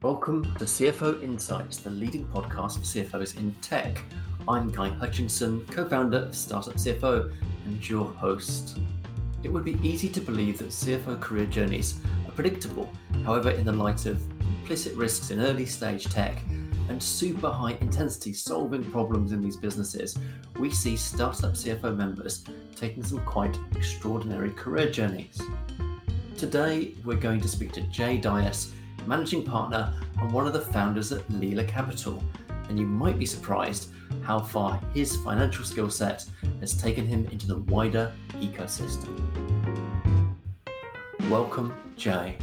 Welcome to CFO Insights, the leading podcast for CFOs in tech. I'm Guy Hutchinson, co founder of Startup CFO, and your host. It would be easy to believe that CFO career journeys are predictable. However, in the light of implicit risks in early stage tech and super high intensity solving problems in these businesses, we see startup CFO members taking some quite extraordinary career journeys. Today, we're going to speak to Jay Dias managing partner and one of the founders at Leela Capital. And you might be surprised how far his financial skill set has taken him into the wider ecosystem. Welcome, Jay.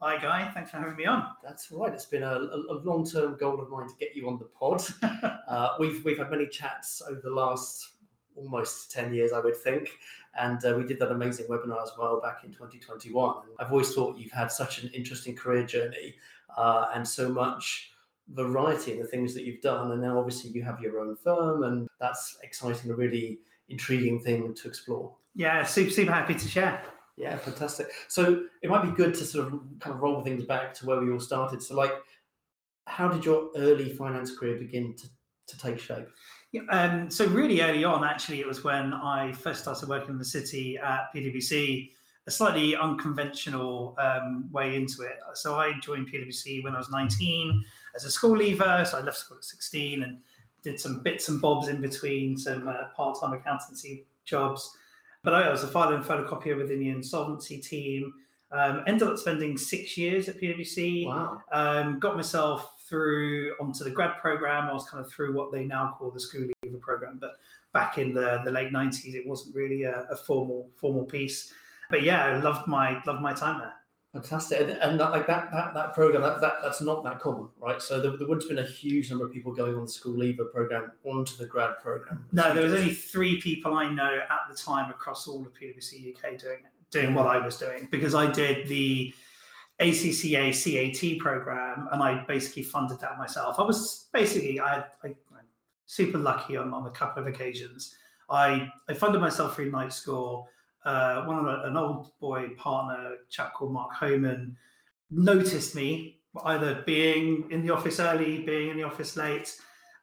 Hi, Guy. Thanks for having me on. That's right. It's been a, a long-term goal of mine to get you on the pod. uh, we've we've had many chats over the last almost 10 years, I would think. And uh, we did that amazing webinar as well back in 2021. I've always thought you've had such an interesting career journey uh, and so much variety in the things that you've done. And now, obviously, you have your own firm, and that's exciting, a really intriguing thing to explore. Yeah, super, super happy to share. Yeah, fantastic. So it might be good to sort of kind of roll things back to where we all started. So, like, how did your early finance career begin to, to take shape? Yeah, um, so really early on, actually, it was when I first started working in the city at PwC, a slightly unconventional um, way into it. So I joined PwC when I was 19 as a school leaver. So I left school at 16 and did some bits and bobs in between, some uh, part-time accountancy jobs. But I was a filer and photocopier within the insolvency team. Um, ended up spending six years at PwC. Wow. Um, got myself through onto the grad program. I was kind of through what they now call the school leaver program, but back in the, the late nineties, it wasn't really a, a, formal formal piece. But yeah, I loved my loved my time there. Fantastic, and, and that, like that that that program that, that that's not that common, right? So there, there would have been a huge number of people going on the school leaver program onto the grad program. No, there was only three people I know at the time across all of PwC UK doing it, doing what I was doing because I did the ACCA CAT program, and I basically funded that myself. I was basically I, I super lucky on, on a couple of occasions. I I funded myself through night school. Uh, one of the, an old boy partner, chap called Mark Homan, noticed me either being in the office early, being in the office late,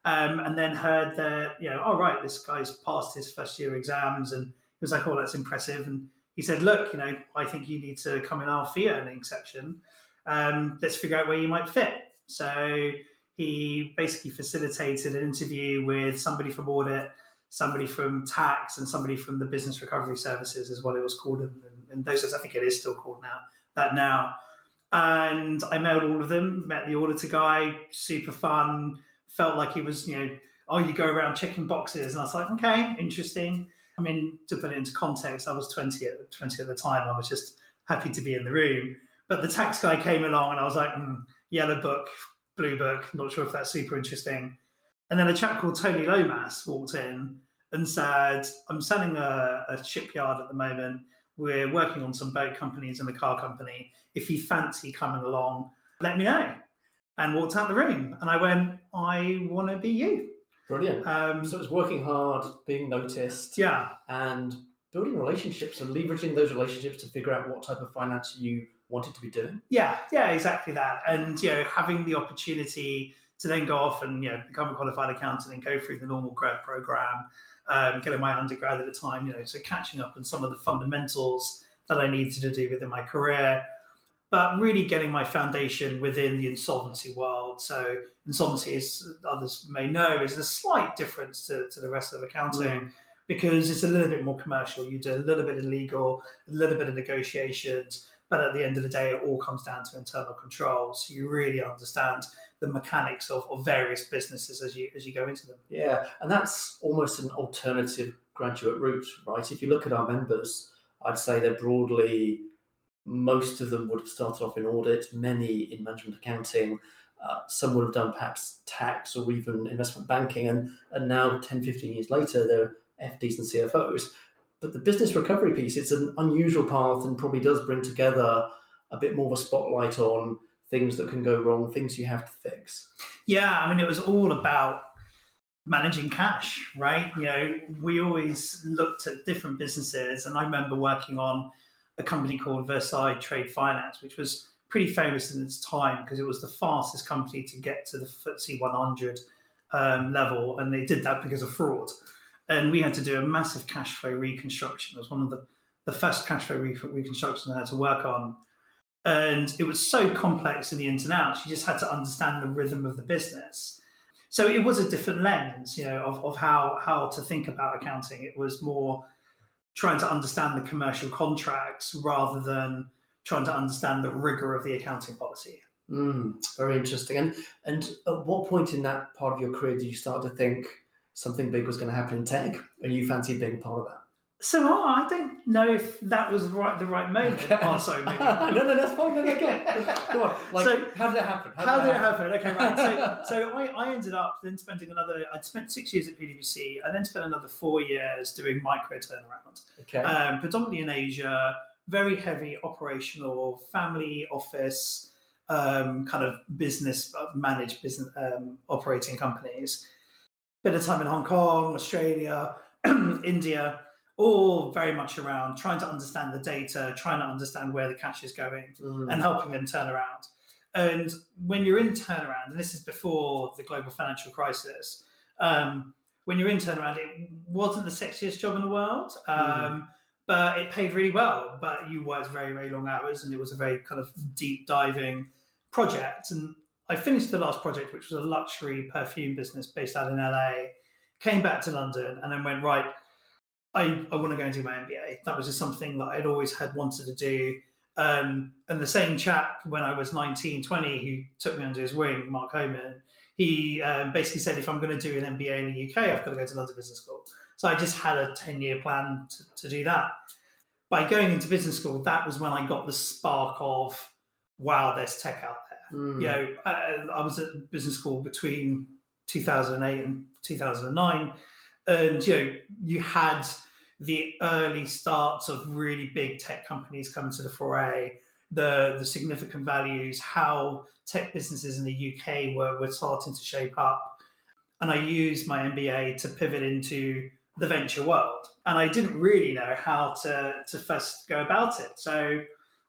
um, and then heard that you know, all oh, right, this guy's passed his first year exams, and he was like, oh, that's impressive, and he said, look, you know, I think you need to come in our fee earning section. Um, let's figure out where you might fit. So he basically facilitated an interview with somebody from audit, somebody from tax, and somebody from the business recovery services, is what it was called. And, and those, I think it is still called now, that now. And I mailed all of them, met the auditor guy, super fun, felt like he was, you know, oh, you go around checking boxes. And I was like, okay, interesting. I mean, to put it into context, I was 20 at 20 at the time. I was just happy to be in the room. But the tax guy came along and I was like, mm, yellow book, blue book, not sure if that's super interesting. And then a chap called Tony Lomas walked in and said, I'm selling a, a shipyard at the moment. We're working on some boat companies and a car company. If you fancy coming along, let me know. And walked out the room. And I went, I want to be you. Brilliant. Um, so it's working hard, being noticed, yeah, and building relationships and leveraging those relationships to figure out what type of finance you wanted to be doing. Yeah, yeah, exactly that. And you know, having the opportunity to then go off and you know become a qualified accountant and go through the normal grad program, um, getting my undergrad at the time, you know, so catching up on some of the fundamentals that I needed to do within my career but really getting my foundation within the insolvency world. So insolvency, as others may know, is a slight difference to, to the rest of accounting mm. because it's a little bit more commercial. You do a little bit of legal, a little bit of negotiations, but at the end of the day, it all comes down to internal controls. So you really understand the mechanics of, of various businesses as you as you go into them. Yeah, and that's almost an alternative graduate route, right? If you look at our members, I'd say they're broadly most of them would have started off in audit, many in management accounting. Uh, some would have done perhaps tax or even investment banking, and, and now 10, 15 years later, they're FDs and CFOs. But the business recovery piece, it's an unusual path and probably does bring together a bit more of a spotlight on things that can go wrong, things you have to fix. Yeah, I mean, it was all about managing cash, right? You know, we always looked at different businesses, and I remember working on a company called Versailles Trade Finance, which was pretty famous in its time because it was the fastest company to get to the FTSE 100 um, level, and they did that because of fraud. And we had to do a massive cash flow reconstruction. It was one of the, the first cash flow re- reconstructions I had to work on. And it was so complex in the ins and outs, you just had to understand the rhythm of the business. So it was a different lens, you know, of, of how, how to think about accounting. It was more trying to understand the commercial contracts rather than trying to understand the rigor of the accounting policy. Mm, very interesting. And and at what point in that part of your career did you start to think something big was going to happen in tech, and you fancied being part of that? So oh, I don't know if that was right the right moment. Oh, sorry, maybe. no, no, that's fine. No, no, go on. Go on. Like, So, how did it happen? How did it happen? Okay, right. So, so I, I ended up then spending another. I'd spent six years at PwC. I then spent another four years doing micro turnaround, Okay. um, predominantly in Asia. Very heavy operational, family office, um, kind of business uh, managed business um, operating companies. Bit of time in Hong Kong, Australia, India, all very much around trying to understand the data, trying to understand where the cash is going Mm. and helping them turn around. And when you're in turnaround, and this is before the global financial crisis, um, when you're in turnaround, it wasn't the sexiest job in the world, um, Mhm. but it paid really well. But you worked very, very long hours, and it was a very kind of deep diving project. And I finished the last project, which was a luxury perfume business based out in LA. Came back to London, and then went right. I, I want to go and do my MBA. That was just something that I'd always had wanted to do. Um, and the same chap, when I was 19, 20, who took me under his wing, Mark Homan, he um, basically said, if I'm going to do an MBA in the UK, I've got to go to London Business School. So I just had a 10 year plan to, to do that. By going into business school, that was when I got the spark of, wow, there's tech out there Mm. you know, I, I was at business school between 2008 and 2009, and you know, you had the early starts of really big tech companies coming to the foray, the the significant values, how tech businesses in the UK were were starting to shape up, and I used my MBA to pivot into the venture world, and I didn't really know how to to first go about it, so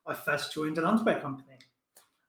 I first joined an underwear company.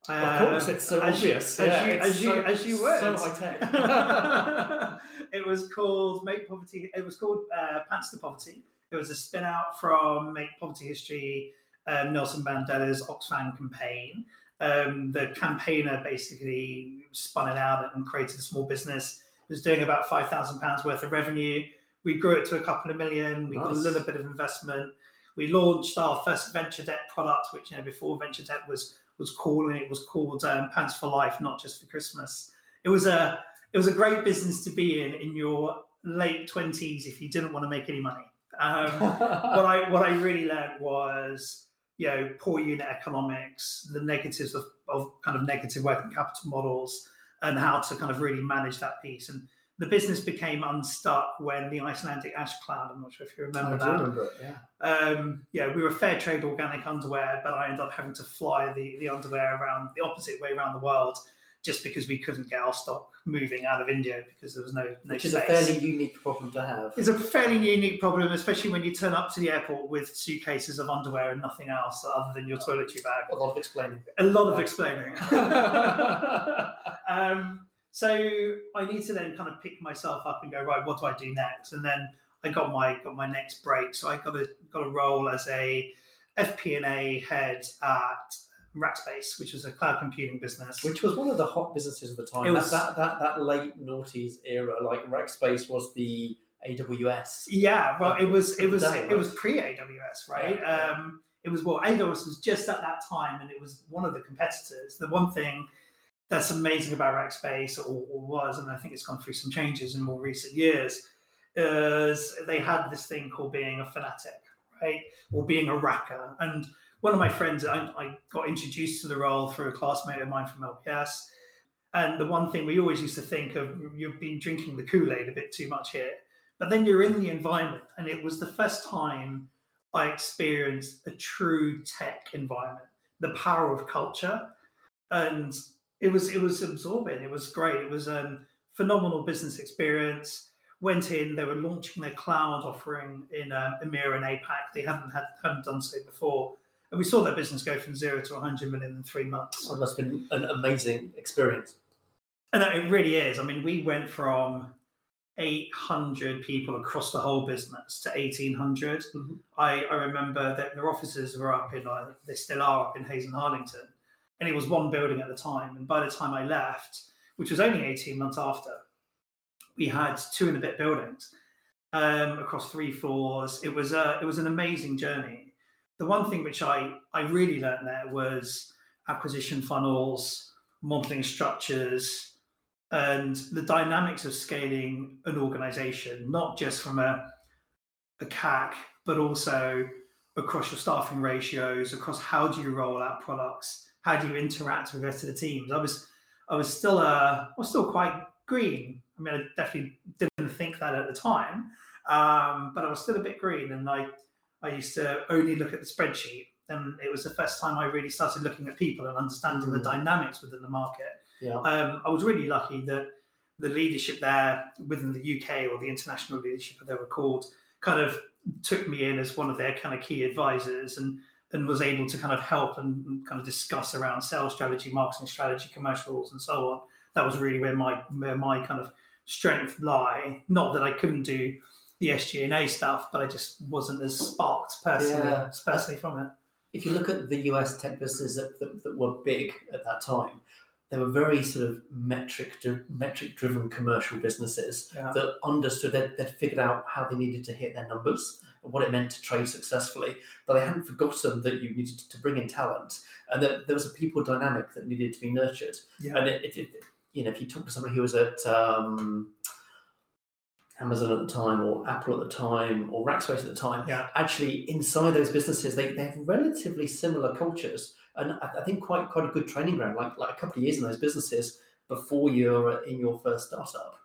Of course, Uh, it's so as you- obvious. as you- it's as you- so, as you would. So high tech. it was called Make Poverty. It was called uh, Pants to Poverty. It was a spin out from Make Poverty History, um, Nelson Mandela's Oxfam campaign. Um, the campaigner basically spun it out and created a small business. It was doing about five thousand pounds worth of revenue. We grew it to a couple of million. We got a little bit of investment. We launched our first venture debt product, which you know before venture debt was was cool, and it was called um, Pants for Life, not just for Christmas. It was a it was a great business to be in in your late twenties if you didn't want to make any money. Um, what I what I really learned was you know poor unit economics, the negatives of, of kind of negative working capital models, and how to kind of really manage that piece. And the business became unstuck when the Icelandic ash cloud. I'm not sure if you remember do that remember it, yeah. um, yeah, we were fair trade organic underwear, but I ended up having to fly the, the underwear around the opposite way around the world just because we couldn't get our stock moving out of India because there was no no Which is a fairly unique problem to have. it's a fairly unique problem, especially when you turn up to the airport with suitcases of underwear and nothing else other than your toiletry bag. A lot of explaining. A lot of explaining. um, so I need to then kind of pick myself up and go right. What do I do next? And then I got my got my next break. So I got a got a role as a FP&A head at Rackspace, which was a cloud computing business. Which was one of the hot businesses of the time. It was- that, that, that, that late noughties era, like Rackspace was the AWS. Yeah, well, it was it was it was pre AWS, right? Yeah, yeah. Um, it was well, AWS was just at that time, and it was one of the competitors. The one thing that's amazing about Rackspace, or, or was, and I think it's gone through some changes in more recent years, is they had this thing called being a fanatic, right, or being a racker. And one of my friends, I, I got introduced to the role through a classmate of mine from LBS. And the one thing we always used to think of, you've been drinking the Kool Aid a bit too much here. But then you're in the environment, and it was the first time I experienced a true tech environment, the power of culture, and it was it was absorbing. It was great. It was a phenomenal business experience. Went in, they were launching their cloud offering in um, EMEA and APAC. They hadn't had hadn't done so before, And we saw that business go from zero to 100 million in three months. So it must have been an amazing experience. And it really is. I mean, we went from 800 people across the whole business to 1800. Mhm. I, I remember that their offices were up in, uh, they still are up in Hayes and Harlington. And it was one building at the time. And by the time I left, which was only 18 months after, we had two and a bit buildings um, across three floors. It was, a, it was an amazing journey. The one thing which I, I really learned there was acquisition funnels, modeling structures, and the dynamics of scaling an organization, not just from a, a CAC, but also across your staffing ratios, across how do you roll out products, how do you interact with the rest of the teams. I was I was still uh, I was still quite green. I mean, I definitely didn't think that at the time, um, but I was still a bit green, and I I used to only look at the spreadsheet. And it was the first time I really started looking at people and understanding the Mm. dynamics within the market Yeah. um, I was really lucky that the leadership there within the UK or the international leadership, as they were called, kind of took me in as one of their kind of key advisors and and was able to kind of help and, kind of discuss around sales strategy, marketing strategy, commercials, and so on. That was really where my where my kind of strength lie. Not that I couldn't do the SG&A stuff, but I just wasn't as sparked personally, Yeah. personally from it. If you look at the US tech businesses that, that, that were big at that time, they were very sort of metric metric driven commercial businesses Yeah. that understood that they'd figured out how they needed to hit their numbers and what it meant to trade successfully, but they hadn't forgotten that you needed to bring in talent and that there was a people dynamic that needed to be nurtured. Yeah. And it, it, it, you know, if you talk to somebody who was at um, Amazon at the time, or Apple at the time, or Rackspace at the time, Yeah. actually inside those businesses, they, they have relatively similar cultures, and I, I think quite quite a good training ground. Like like a couple of years in those businesses before you're in your first startup.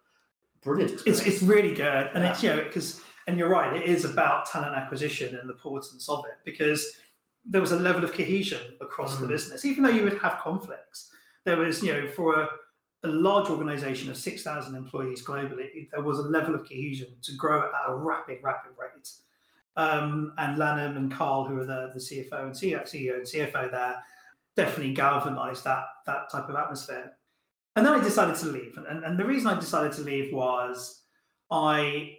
Brilliant it's it's really good, and Yeah. it's you know because and you're right, it is about talent acquisition and the importance of it because there was a level of cohesion across the Mm. business, even though you would have conflicts. There was you know for a, a large organization of six thousand employees globally, there was a level of cohesion to grow at a rapid rapid rate. Um, and Lanham and Karl, who are the, the CFO and CEO, CEO and CFO there, definitely galvanized that that type of atmosphere. And then I decided to leave. And, and, and the reason I decided to leave was I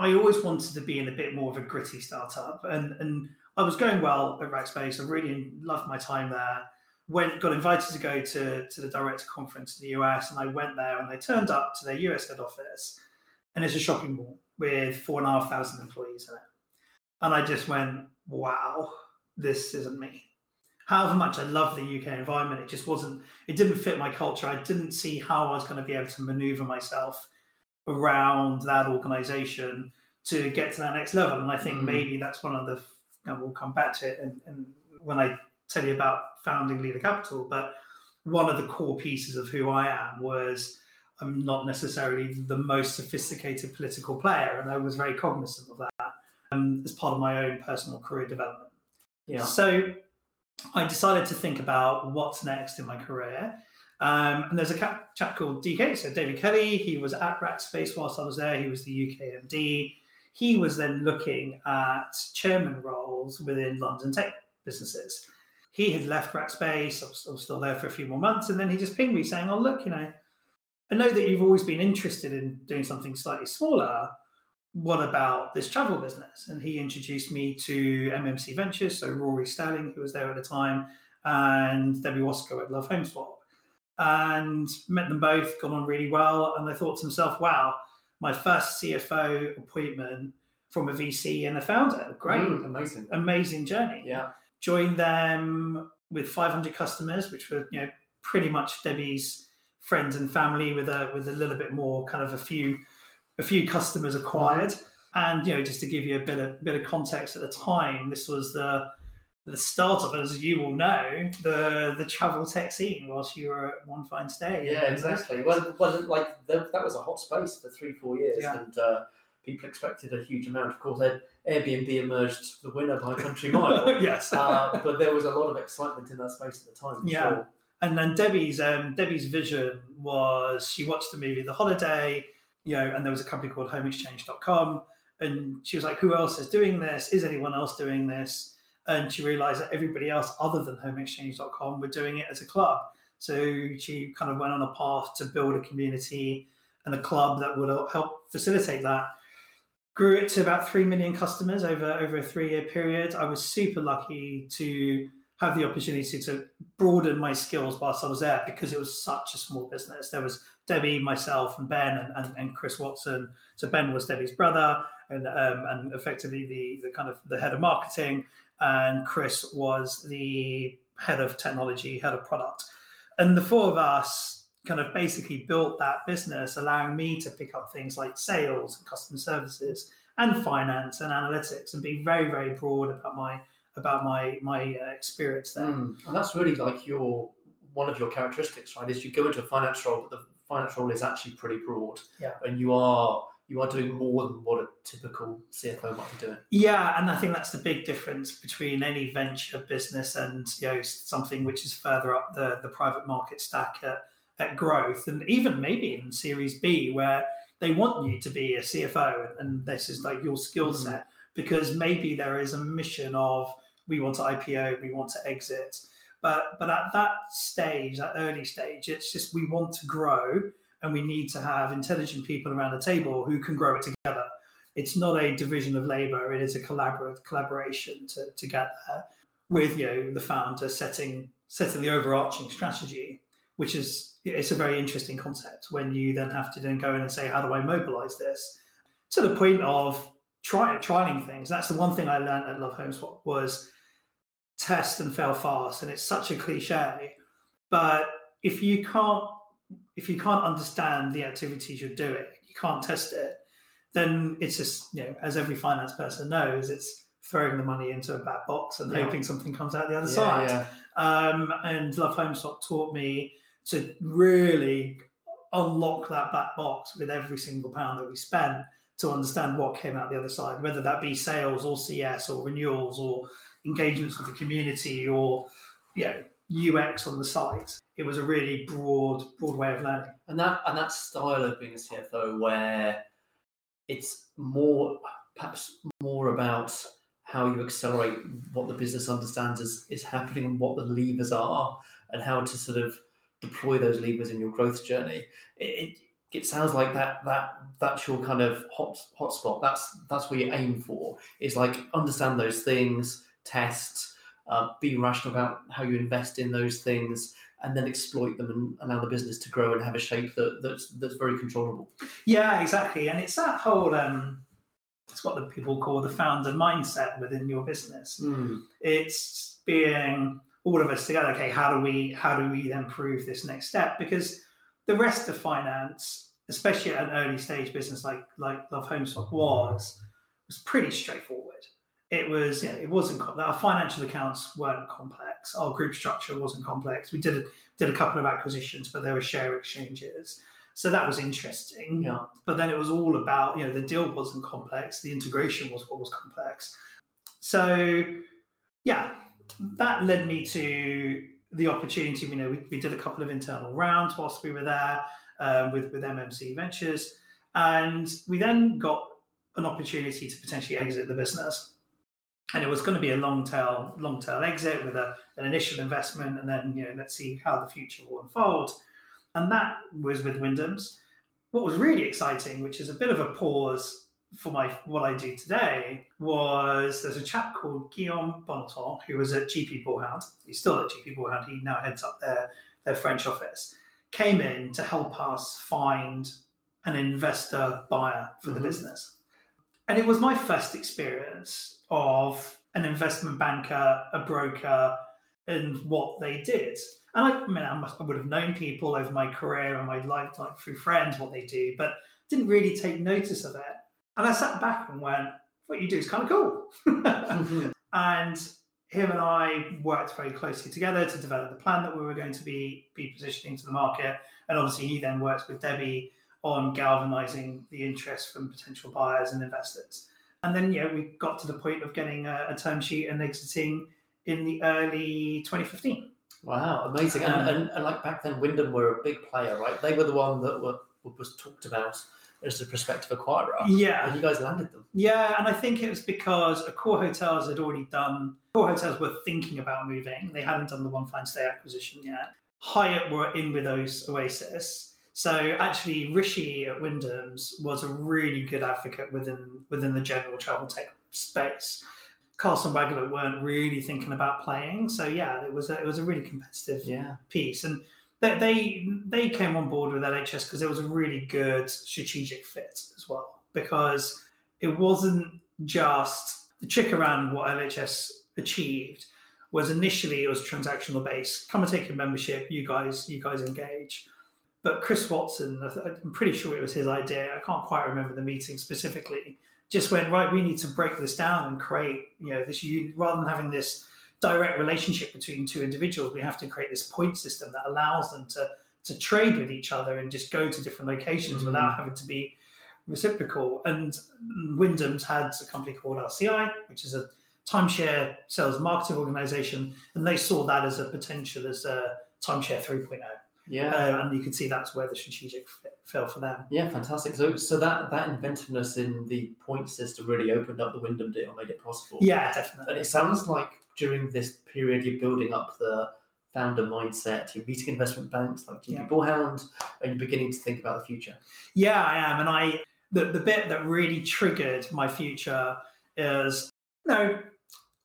I always wanted to be in a bit more of a gritty startup. And and I was going well at Rackspace. I really loved my time there. Went got invited to go to, to the director conference in the US and I went there and they turned up to their US head office and it's a shopping mall with four and a half thousand employees in it. And I just went, wow, this isn't me. However much I love the UK environment, it just wasn't, it didn't fit my culture. I didn't see how I was going to be able to maneuver myself around that organization to get to that next level. And I think Mm. maybe that's one of the, and we'll come back to it and, and when I tell you about founding Leela Capital, but one of the core pieces of who I am was I'm not necessarily the most sophisticated political player, and I was very cognizant of that um, as part of my own personal career development. yeah. So I decided to think about what's next in my career. Um, and there's a chap, called DK, so David Kelly. He was at Rackspace whilst I was there. He was the UK MD. He was then looking at chairman roles within London tech businesses. He had left Rackspace. I was, I was still there for a few more months. And then he just pinged me saying, Oh, look, you know, I know that you've always been interested in doing something slightly smaller. What about this travel business? And he introduced me to MMC Ventures, so Rory Stirling, who was there at the time, and Debbie Wosskow at Love Home. And met them both, got on really well. And I thought to myself, wow, my first CFO appointment from a VC and a founder. Great, Mm, amazing. amazing journey Yeah. joined them with 500 customers, which were you know pretty much Debbie's friends and family, with a with a little bit more kind of a few a few customers acquired. And you know, just to give you a bit of bit of context at the time, this was the the start of, as you will know, the the travel tech scene whilst you were at one fine stay. Yeah, exactly. Well, well like that, that was a hot space for three, four years, Yeah. and uh, people expected a huge amount. Of course, then Airbnb emerged the winner by country mile, yes. uh, but there was a lot of excitement in that space at the time. Yeah. sure. and then Debbie's um, Debbie's vision was she watched the movie The Holiday, you know, and there was a company called HomeExchange.com, and she was like, "Who else is doing this? Is anyone else doing this?" And she realized that everybody else other than homeexchange.com were doing it as a club. So she kind of went on a path to build a community and a club that would help facilitate that. Grew it to about 3 million customers over, over a three year period. I was super lucky to have the opportunity to broaden my skills whilst I was there because it was such a small business. There was Debbie, myself, and Ben, and, and, and Chris Watson. So Ben was Debbie's brother, and um, and effectively the the kind of the head of marketing, and Chris was the head of technology, head of product and the four of us kind of basically built that business, allowing me to pick up things like sales and customer services and finance and analytics, and be very very broad about my about my my uh, experience there. Mm. And that's really like your one of your characteristics, right? Is you go into a finance role, but the finance role is actually pretty broad. Yeah. And you are you are doing more than what a typical CFO might be doing. Yeah, and I think that's the big difference between any venture business and you know something which is further up the, the private market stack at, at growth, and even maybe in Series B where they want you to be a CFO and this is like your skill mm. set because maybe there is a mission of we want to IPO, we want to exit. But but at that stage, that early stage, it's just we want to grow and we need to have intelligent people around the table who can grow it together. It's not a division of labor; it is a collaborative collaboration to, to get there. With you know the founder setting setting the overarching strategy, which is it's a very interesting concept when you then have to then go in and say, how do I mobilize this? To the point of try trying things. That's the one thing I learned at Love Home Swap was test and fail fast. And it's such a cliche, but if you can't if you can't understand the activities you're doing, you can't test it, then it's just, you know, as every finance person knows, it's throwing the money into a black box and yeah. hoping something comes out the other yeah, side. Yeah. Um, and Love Home Swap taught me to really unlock that black box with every single pound that we spent to understand what came out the other side, whether that be sales or CS or renewals or engagements with the community or you know, UX on the site it was a really broad broad way of learning. And that and that style of being a CFO where it's more perhaps more about how you accelerate what the business understands is, is happening and what the levers are and how to sort of deploy those levers in your growth journey. It, it, it sounds like that that that's your kind of hot hotspot. That's that's where you aim for. Is like understand those things, test, uh, be rational about how you invest in those things, and then exploit them and allow the business to grow and have a shape that, that's that's very controllable. Yeah, exactly. And it's that whole um it's what the people call the founder mindset within your business. Mm. It's being all of us together, okay, how do we how do we then prove this next step? Because the rest of finance, especially at an early stage business like like Love Home Swap was, was pretty straightforward it was yeah, it wasn't our financial accounts weren't complex. Our group structure wasn't complex. We did a, did a couple of acquisitions, but there were share exchanges, so that was interesting. Yeah. But then it was all about you know the deal wasn't complex. The integration was what was complex. So yeah, that led me to the opportunity. You know, we, we did a couple of internal rounds whilst we were there um, with with MMC Ventures, and we then got an opportunity to potentially exit the business and it was going to be a long tail long tail exit with a, an initial investment and then you know let's see how the future will unfold. And that was with wyndham's. What was really exciting which is a bit of a pause for my what i do today was there's a chap called guillaume bonneton who was at gp bullhound he's still at gp bullhound he now heads up their, their french office. Came in to help us find an investor buyer for mm-hmm. the business. And it was my first experience of an investment banker, a broker, and what they did. And I, I mean, I, must, I would have known people over my career and my life, like through friends, what they do, but didn't really take notice of it. And I sat back and went, "What you do is kind of cool." mm-hmm. And him and I worked very closely together to develop the plan that we were going to be be positioning to the market. And obviously, he then works with Debbie on galvanizing the interest from potential buyers and investors. And then, yeah, we got to the point of getting a, a term sheet and exiting in the early 2015. Wow, amazing! Um, and, and, and, like back then, Wyndham were a big player, right? They were the one that were was talked about as a prospective acquirer. Yeah, and you guys landed them. Yeah, and I think it was because Accor Hotels had already done Four hotels were thinking about moving. They hadn't done the One Fine Stay acquisition yet. Hyatt were in with those Oasis. So actually, Rishi at Wyndham's was a really good advocate within within the general travel tech space. Carlson Wagonlit weren't really thinking about playing. So yeah, it was a, it was a really competitive Yeah. piece, and they they, they came on board with LHS because it was a really good strategic fit as well. Because it wasn't just the trick around what LHS achieved was initially it was transactional based. Come and take your membership, you guys you guys engage. But Chris Watson, I'm pretty sure it was his idea. I can't quite remember the meeting specifically. Just went right. We need to break this down and create, you know, this. Rather than having this direct relationship between two individuals, we have to create this point system that allows them to to trade with each other and just go to different locations Mhm. without having to be reciprocal. And Wyndham's had a company called RCI, which is a timeshare sales marketing organization, and they saw that as a potential as a timeshare 3.0. Yeah. Uh, and you can see that's where the strategic fit fell for them. Yeah, fantastic. So, so that that inventiveness in the point system really opened up the Wyndham deal, and made it possible. Yeah, definitely. And it sounds like during this period you're building up the founder mindset, you're meeting investment banks like GP Yeah. Bullhound, and you're beginning to think about the future. Yeah, I am. And I the, the bit that really triggered my future is no,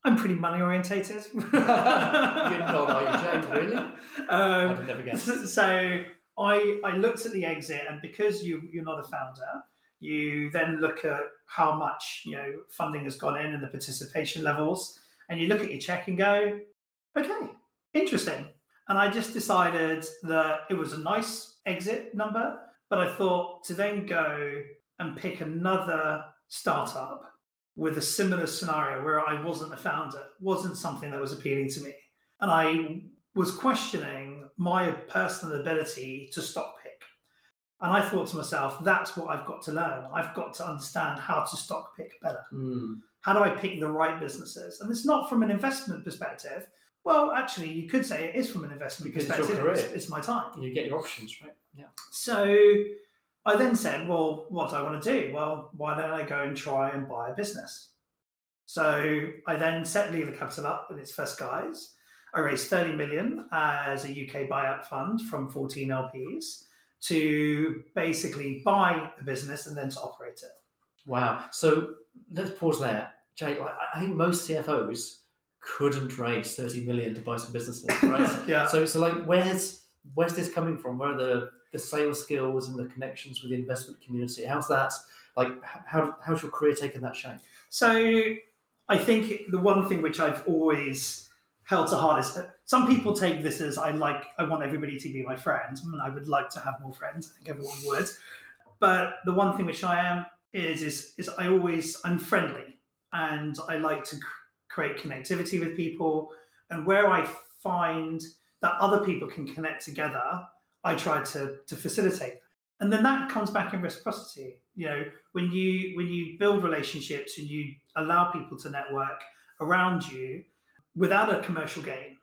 I'm pretty money orientated. You're not, are you, Jane? Really? Um, I'd never guessed. so I I looked at the exit, and because you you're not a founder, you then look at how much you know funding has gone in and the participation levels, and you look at your check and go, okay, interesting. And I just decided that it was a nice exit number, but I thought to then go and pick another startup with a similar scenario where I wasn't a founder wasn't something that was appealing to me. And I was questioning my personal ability to stock pick. And I thought to myself, that's what I've got to learn. I've got to understand how to stock pick better. Hmm. How do I pick the right businesses? And it's not from an investment perspective. Well, actually, you could say it is from an investment Because perspective. It's, it's my time. And you get your options, right? Yeah. So I then said, well, what do I want to do? Well, why don't I go and try and buy a business? So I then set Leela Capital up in its first guise. I raised 30 million as a UK buyout fund from 14 LPs to basically buy a business and then to operate it. Wow. So let's pause there. Jay, I I think most CFOs couldn't raise 30 million to buy some businesses, right? Yeah. So, so like, where's where's this coming from? Where are the the sales skills and the connections with the investment community? How's that? Like, how how's your career taken that shape? So I think the one thing which I've always held to heart is that some people take this as I like I want everybody to be my friend, and I would like to have more friends. I think everyone would. But the one thing which I am is is is I always I'm friendly and I like to create connectivity with people. And where I find that other people can connect together, I try to to facilitate. And then that comes back in reciprocity. You know, when you when you build relationships and you allow people to network around you without a commercial gain,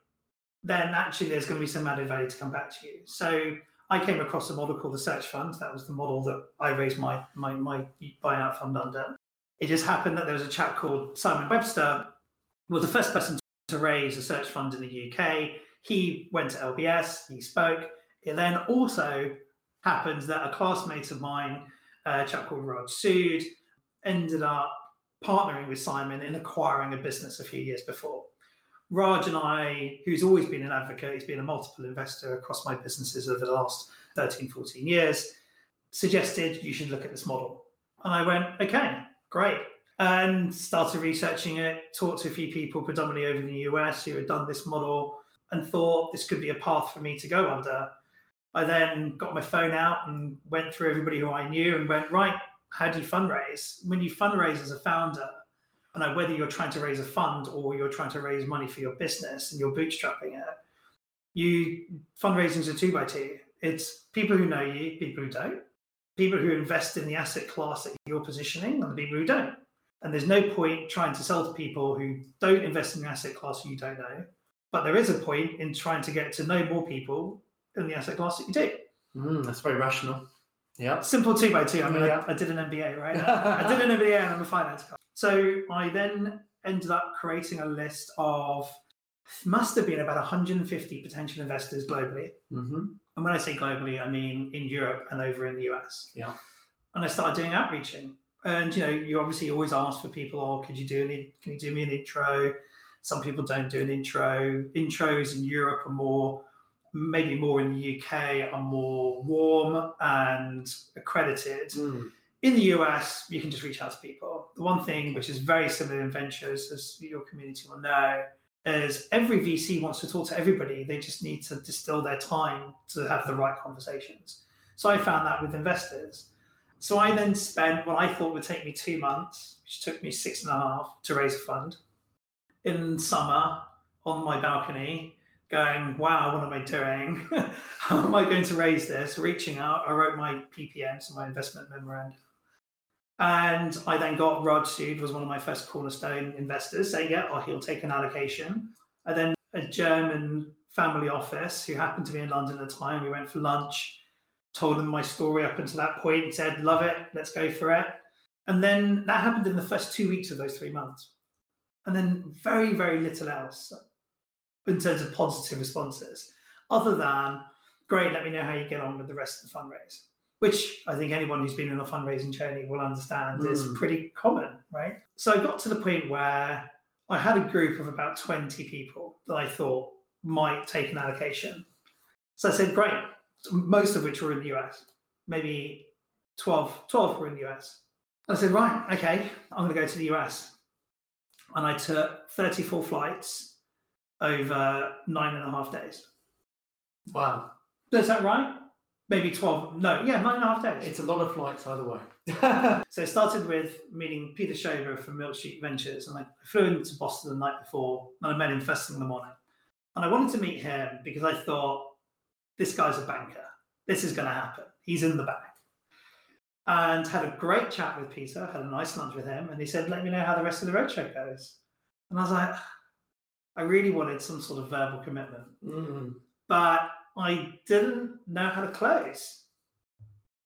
then actually there's going to be some added value to come back to you. So I came across a model called the Search Fund. That was the model that I raised my my my buyout fund under. It just happened that there was a chap called Simon Webster, was the first person to raise a search fund in the UK. He went to LBS, he spoke. It then also happens that a classmate of mine, a chap called Raj Sood, ended up partnering with Simon in acquiring a business a few years before. Raj and I, who's always been an advocate, he's been a multiple investor across my businesses over the last 13, 14 years, suggested you should look at this model. And I went, okay, great. And started researching it, talked to a few people, predominantly over in the US, who had done this model, and thought this could be a path for me to go under. I then got my phone out and went through everybody who I knew and went, right, how do you fundraise? When you fundraise as a founder, and whether you're trying to raise a fund or you're trying to raise money for your business and you're bootstrapping it, you fundraising is a two by two. It's people who know you, people who don't, people who invest in the asset class that you're positioning, and the people who don't. And there's no point trying to sell to people who don't invest in the asset class you don't know. But there is a point in trying to get to know more people in the asset class that you do. Mm, that's very rational. Yeah. Simple two by two. I mean, Yeah. I, I did an MBA, right? I did an MBA and I'm a finance guy. So I then ended up creating a list of must have been about 150 potential investors globally. Mm-hmm. And when I say globally, I mean in Europe and over in the US. Yeah. And I started doing outreaching. And you know, you obviously always ask for people, oh, could you do an can you do me an intro? Some people don't do an intro. Intros in Europe are more, maybe more in the UK, are more warm and accredited. Mm. In the US, you can just reach out to people. The one thing which is very similar in ventures, as your community will know, is every VC wants to talk to everybody. They just need to distill their time to have the right conversations. So I found that with investors. So I then spent what I thought would take me two months, which took me six and a half to raise a fund in summer on my balcony, going, wow, what am I doing? How am I going to raise this? Reaching out, I wrote my PPM, so my investment memorandum. And I then got Raj Sood, was one of my first cornerstone investors, saying, yeah, oh, he'll take an allocation. And then a German family office who happened to be in London at the time, we went for lunch, told them my story up until that point, and said, love it, let's go for it. And then that happened in the first two weeks of those three months. And then very, very little else in terms of positive responses, other than, great, let me know how you get on with the rest of the fundraise which I think anyone who's been in a fundraising journey will understand mm. is pretty common, right? So I got to the point where I had a group of about 20 people that I thought might take an allocation. So I said, great, most of which were in the US, maybe 12, 12 were in the US. I said, right, okay, I'm going to go to the US. And I took 34 flights over nine and a half days. Wow. Is that right? maybe 12, no, yeah, nine and a half days. It's a lot of flights either way. so it started with meeting Peter Schober from Milk Street Ventures, and I flew into Boston the night before, and I met him first thing in the morning. And I wanted to meet him because I thought, this guy's a banker. This is going to happen. He's in the bank. And had a great chat with Peter, had a nice lunch with him, and he said, let me know how the rest of the roadshow goes. And I was like, I really wanted some sort of verbal commitment. Mm. But I didn't know how to close.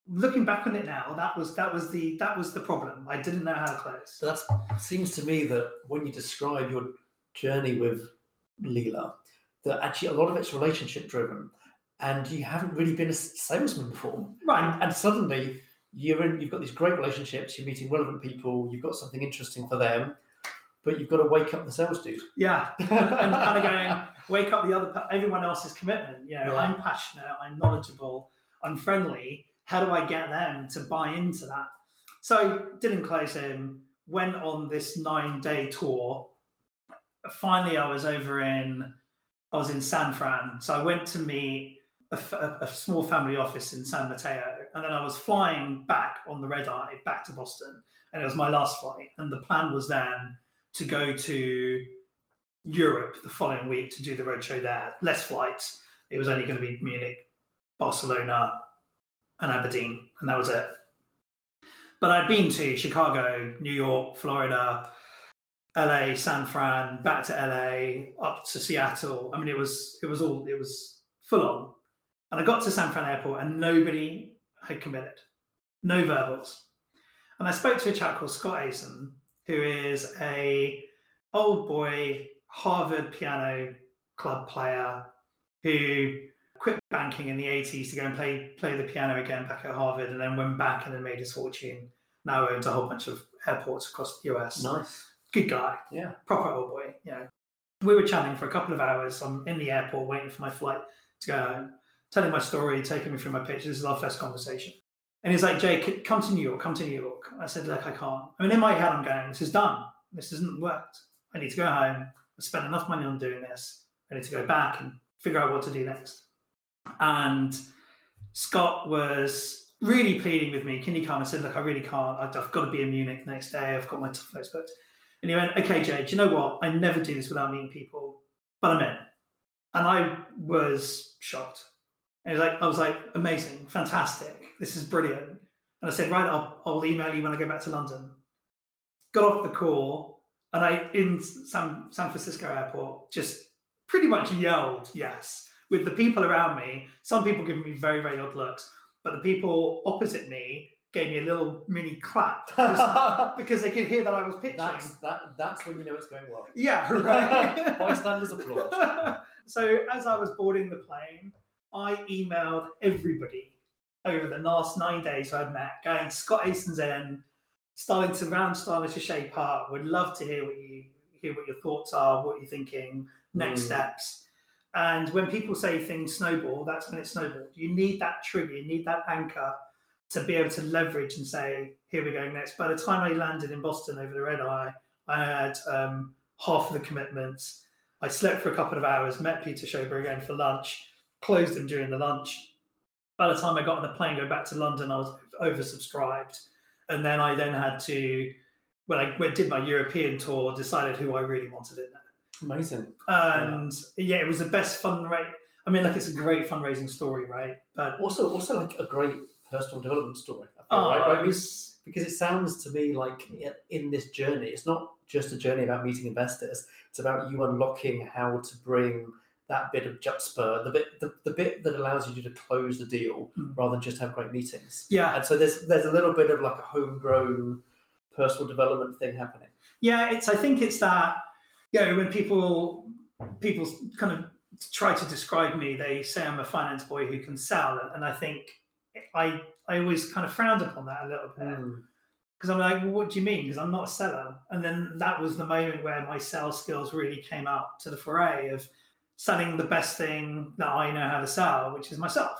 Looking back on it now, that was that was the that was the problem. I didn't know how to close. That seems to me that when you describe your journey with Leela, that actually a lot of it's relationship driven, and you haven't really been a salesman before, right? And, and suddenly you're in, you've got these great relationships. You're meeting relevant people. You've got something interesting for them, but you've got to wake up the sales dude. Yeah, and kind of going wake up the other everyone else's commitment. You know, yeah. I'm passionate, I'm knowledgeable, I'm friendly. How do I get them to buy into that? So didn't close in. Went on this nine day tour. Finally, I was over in I was in San Fran. So I went to meet a, a, a small family office in San Mateo, and then I was flying back on the red eye back to Boston, and it was my last flight. And the plan was then to go to Europe the following week to do the roadshow there. Less flights. It was only going to be Munich, Barcelona, and Aberdeen, and that was it. But I'd been to Chicago, New York, Florida, LA, San Fran, back to LA, up to Seattle. I mean, it was it was all it was full on. And I got to San Fran Airport, and nobody had committed, no verbals. And I spoke to a chap called Scott Asen, who is a old boy Harvard piano club player who quit banking in the 80s to go and play play the piano again back at Harvard and then went back and then made his fortune. Now owns a whole bunch of airports across the US. Nice. Good guy. Yeah. Proper old boy. Yeah. We were chatting for a couple of hours. I'm in the airport waiting for my flight to go home, telling my story, taking me through my pitch. This is our first conversation. And he's like, Jake, come to New York, come to New York. I said, look, I can't. I mean, in my head, I'm going, this is done. This hasn't worked. I need to go home. I spent enough money on doing this. I need to go back and figure out what to do next. And Scott was really pleading with me, can you come? I said, look, I really can't. I've got to be in Munich next day. I've got my flights booked. And he went, okay, do you know what? I never do this without meeting people, but I'm in. And I was shocked. And like, I was like, amazing, fantastic. This is brilliant. And I said, right, I'll, I'll email you when I go back to London. Got off the call, and I in San San Francisco airport just pretty much yelled yes with the people around me. Some people giving me very very odd looks, but the people opposite me gave me a little mini clap because, they could hear that I was pitching. that's that. That's when you know it's going well. Yeah, right. Bystanders applaud. so as I was boarding the plane, I emailed everybody over the last nine days I'd met, going Scott Asen's in, starting to round starting to shape up. Would love to hear what you hear what your thoughts are, what you're thinking, next Mm. steps. And when people say things snowball, that's when it snowballed. You need that trigger, you need that anchor to be able to leverage and say, here we go next. By the time I landed in Boston over the red eye, I had um, half of the commitments. I slept for a couple of hours, met Peter Schober again for lunch, closed them during the lunch. By the time I got on the plane, go back to London, I was oversubscribed. And then I then had to, when I when did my European tour, decided who I really wanted in there. Amazing. And yeah, it was the best fundraise. I mean, like it's a great fundraising story, right? But Also, also like a great personal development story. I feel, oh, right? Right? was because it sounds to me like in this journey, it's not just a journey about meeting investors. It's about you unlocking how to bring that bit of juxta, the bit, the, the bit that allows you to close the deal Mm. rather than just have great meetings. yeah, And so there's there's a little bit of like a homegrown personal development thing happening. yeah. It's I think it's that you know when people people kind of try to describe me, they say I'm a finance boy who can sell, and I think I I always kind of frowned upon that a little bit. Mm. because I'm like, well, what do you mean? Because I'm not a seller. And then that was the moment where my sales skills really came out to the foray of selling the best thing that I know how to sell, which is myself.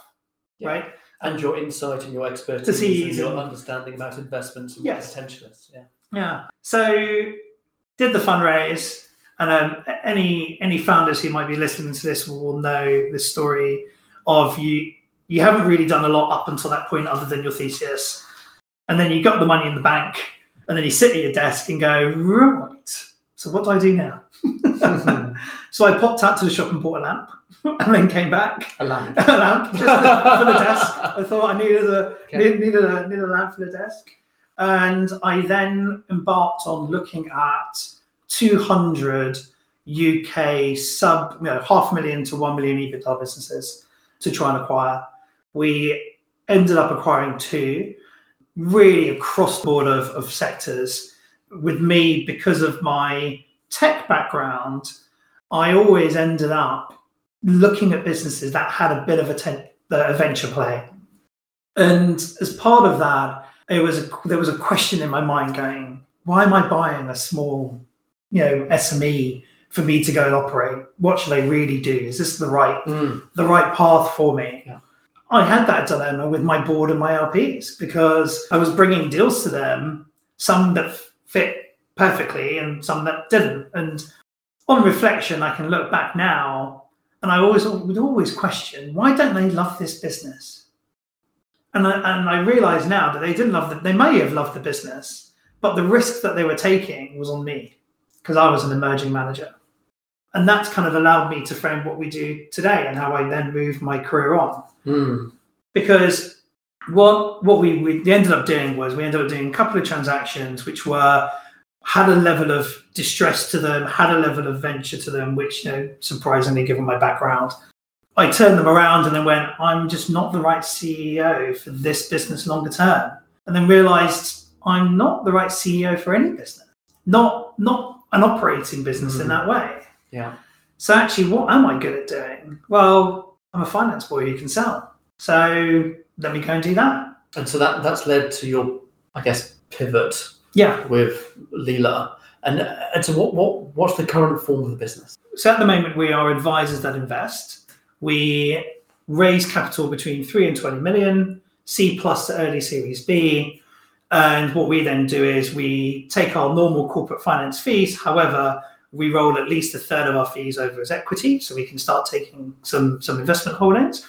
Yeah. Right. And your insight and your expertise and your and- understanding about investments and Yes. potentialists. Yeah. Yeah. So did the fundraise, and um, any any founders who might be listening to this will know the story of you. You haven't really done a lot up until that point, other than your thesis, and then you got the money in the bank, and then you sit at your desk and go, right. So what do I do now? so I popped out to the shop and bought a lamp, and then came back. A lamp. a lamp just for the desk. I thought I needed a Okay. need- needed a needed a lamp for the desk, and I then embarked on looking at 200 UK sub you know, half million to one million EBITDA businesses to try and acquire. We ended up acquiring two, really across the board of, of sectors. With me, because of my tech background, I always ended up looking at businesses that had a bit of a, ten, a venture play. And as part of that, it was a, there was a question in my mind going, why am I buying a small, you know, SME for me to go and operate? What should I really do? Is this the right Mm. the right path for me? Yeah. I had that dilemma with my board and my LPs because I was bringing deals to them, some that fit perfectly and some that didn't. And on reflection, I can look back now and I always would always question why don't they love this business? And I, and I realize now that they didn't love that. they may have loved the business, but the risk that they were taking was on me because I was an emerging manager. And that's kind of allowed me to frame what we do today and how I then move my career on Mm. because what what we, we ended up doing was we ended up doing a couple of transactions which were had a level of distress to them, had a level of venture to them, which you know surprisingly given my background, I turned them around and then went, I'm just not the right CEO for this business longer term, and then realised I'm not the right CEO for any business, not not an operating business in Mm. that way. Yeah. So actually, what am I good at doing? Well, I'm a finance boy who can sell. So let me go and do that. And so that that's led to your, I guess, pivot Yeah. with Leela. And and so what what what's the current form of the business? So at the moment, we are advisors that invest. We raise capital between three and 20 million, Seed plus to early Series B. And what we then do is we take our normal corporate finance fees. However, we roll at least a third of our fees over as equity, so we can start taking some some investment holdings.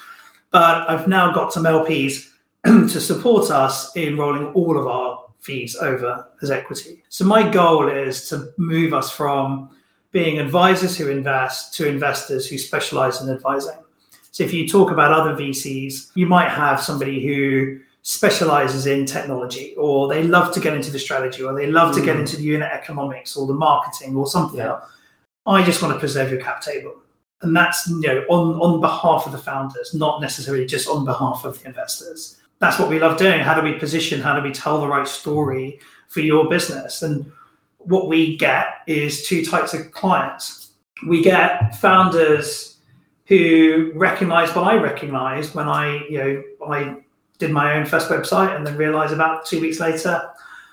But I've now got some LPs to support us in rolling all of our fees over as equity. So my goal is to move us from being advisors who invest to investors who specialize in advising. So if you talk about other VCs, you might have somebody who specializes in technology or they love to get into the strategy or they love to get Mm. into the unit economics or the marketing or something. Yeah. I just want to preserve your cap table. And that's you know on, on behalf of the founders, not necessarily just on behalf of the investors. That's what we love doing. How do we position? How do we tell the right story for your business? And what we get is two types of clients. We get founders who recognize what I recognize when I, you know, I did my own first website and then realized about two weeks later,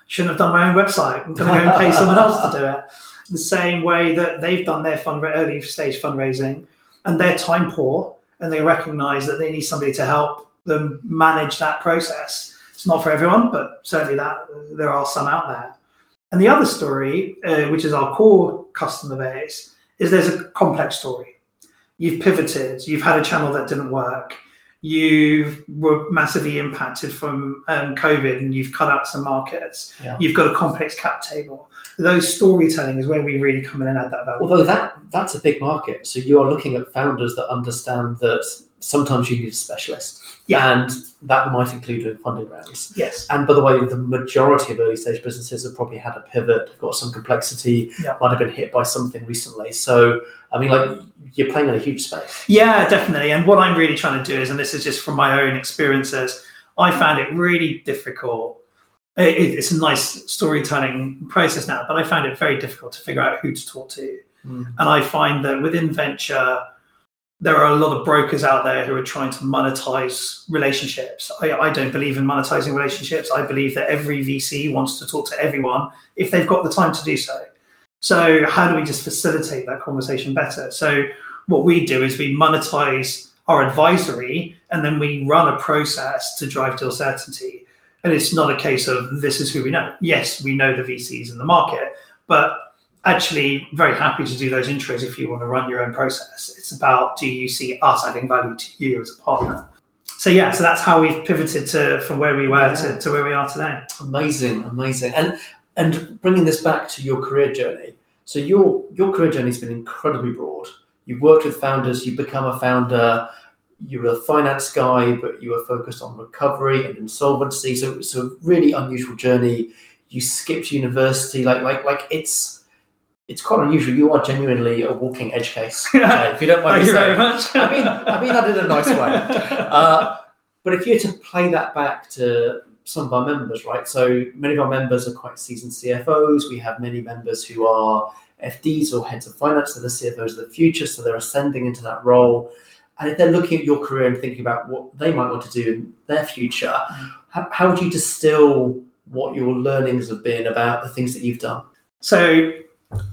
shouldn't have done my own website. I'm going to go and pay someone else to do it. The same way that they've done their fund early stage fundraising and they're time poor and they recognize that they need somebody to help them manage that process. It's not for everyone, but certainly that there are some out there. And the other story, uh, which is our core customer base, is there's a complex story. You've pivoted, you've had a channel that didn't work, you were massively impacted from um, COVID and you've cut out some markets. Yeah. You've got a complex cap table. Those storytelling is where we really come in and add that value. Although that that's a big market, so you are looking at founders that understand that sometimes you need a specialist, Yeah. and that might include doing funding rounds. yes. And by the way, the majority of early stage businesses have probably had a pivot, got some complexity, Yeah. might have been hit by something recently. So I mean, like you're playing in a huge space. Yeah, definitely. And what I'm really trying to do is, and this is just from my own experiences, I found it really difficult. It, it- it's a nice storytelling process now, but I found it very difficult to figure out who to talk to. Mm. And I find that within venture, there are a lot of brokers out there who are trying to monetize relationships. I, I don't believe in monetizing relationships. I believe that every VC wants to talk to everyone if they've got the time to do so. So, how do we just facilitate that conversation better? So, what we do is we monetize our advisory and then we run a process to drive deal certainty. And it's not a case of this is who we know. Yes, we know the VCs in the market, but actually very happy to do those intros if you want to run your own process. It's about do you see us adding value to you as a partner? So yeah, so that's how we've pivoted to from where we were to, to where we are today. Amazing, amazing. And and bringing this back to your career journey. So your your career journey has been incredibly broad. You've worked with founders, you've become a founder, you were a finance guy, but you were focused on recovery and insolvency. So it's a really unusual journey. You skipped university, like like like it's it's quite unusual. You are genuinely a walking edge case. okay, if you don't mind Thank me you very saying. much. I mean, I mean that in a nice way. Uh, but if you were to play that back to some of our members, right? So many of our members are quite seasoned CFOs. We have many members who are FDs or heads of finance, so the CFOs of the future, so they're ascending into that role. And if they're looking at your career and thinking about what they might want to do in their future, how, how would you distill what your learnings have been about the things that you've done? So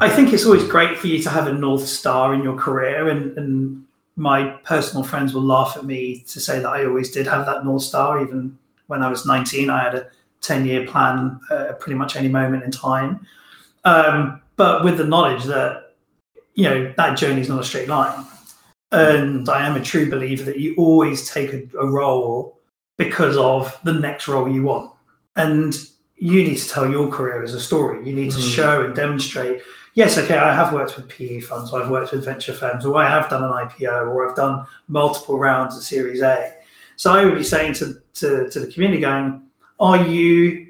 I think it's always great for you to have a North Star in your career. And, and my personal friends will laugh at me to say that I always did have that North Star. Even when I was 19, I had a 10 year plan uh, pretty much any moment in time. Um, but with the knowledge that, you know, that journey is not a straight line. And I am a true believer that you always take a, a role because of the next role you want. And you need to tell your career as a story. You need to Mm. show and demonstrate. Yes, okay, I have worked with PE funds, or I've worked with venture firms, or I have done an IPO, or I've done multiple rounds of Series A. So I would be saying to, to, to the community, going, are you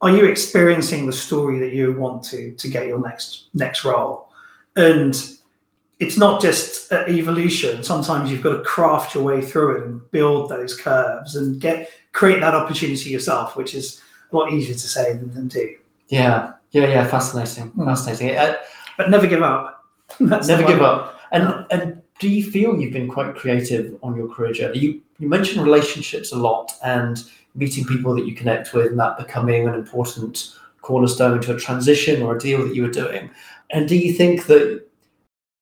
are you experiencing the story that you want to to get your next next role? And it's not just evolution. Sometimes you've got to craft your way through it and build those curves and get create that opportunity yourself, which is lot easier to say than, than do. Yeah, yeah, yeah. Fascinating, Mm. fascinating. Uh, But never give up. That's Never give up. And and do you feel you've been quite creative on your career journey? You you mentioned relationships a lot and meeting people that you connect with and that becoming an important cornerstone to a transition or a deal that you were doing. And do you think that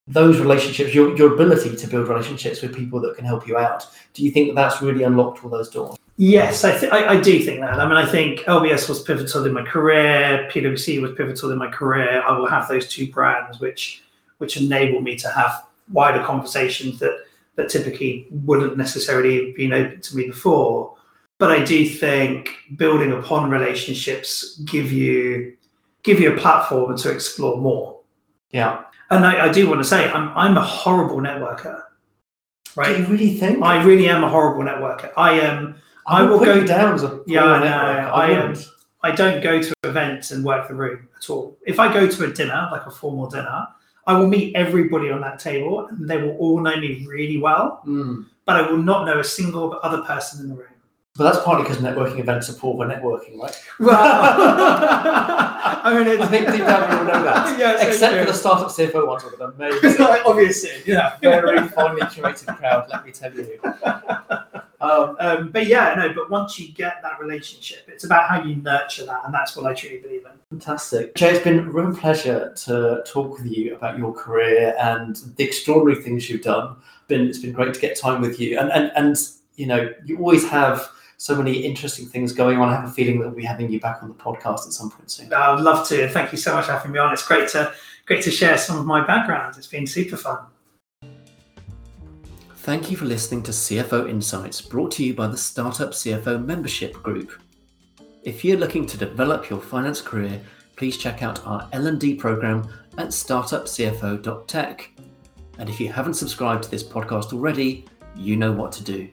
those relationships, your, your ability to build relationships with people that can help you out, do you think that that's really unlocked all those doors? Yes, I, th- I, I do think that. I mean, I think LBS was pivotal in my career. PwC was pivotal in my career. I will have those two brands, which which enable me to have wider conversations that that typically wouldn't necessarily have been open to me before. But I do think building upon relationships give you give you a platform to explore more. Yeah. And I, I do want to say I'm I'm a horrible networker. Right? Do you really think? I really am a horrible networker. I am I, I will go- you down as a Yeah, I know. I am- I don't go to events and work the room at all. If I go to a dinner, like a formal dinner, I will meet everybody on that table and they will all know me really well, Mm. but I will not know a single other person in the room. But that's partly because networking events are poor for networking, right? Well, I mean, it's, I think deep down we all know that. Yeah, Except for the startup CFO ones, with an amazing, obviously, yeah. very finely curated crowd. Let me tell you. Um, Um, but yeah, no. But once you get that relationship, it's about how you nurture that, and that's what I truly believe in. Fantastic. Jay, it's been a real pleasure to talk with you about your career and the extraordinary things you've done. Been it's been great to get time with you. And and and you know, you always have so many interesting things going on. I have a feeling that we'll be having you back on the podcast at some point soon. I would love to. Thank you so much for having me on. It's great to great to share some of my background. It's been super fun. Thank you for listening to CFO Insights brought to you by the Startup CFO Membership Group. If you're looking to develop your finance career, please check out our L&D program at startupcfo.tech. And if you haven't subscribed to this podcast already, you know what to do.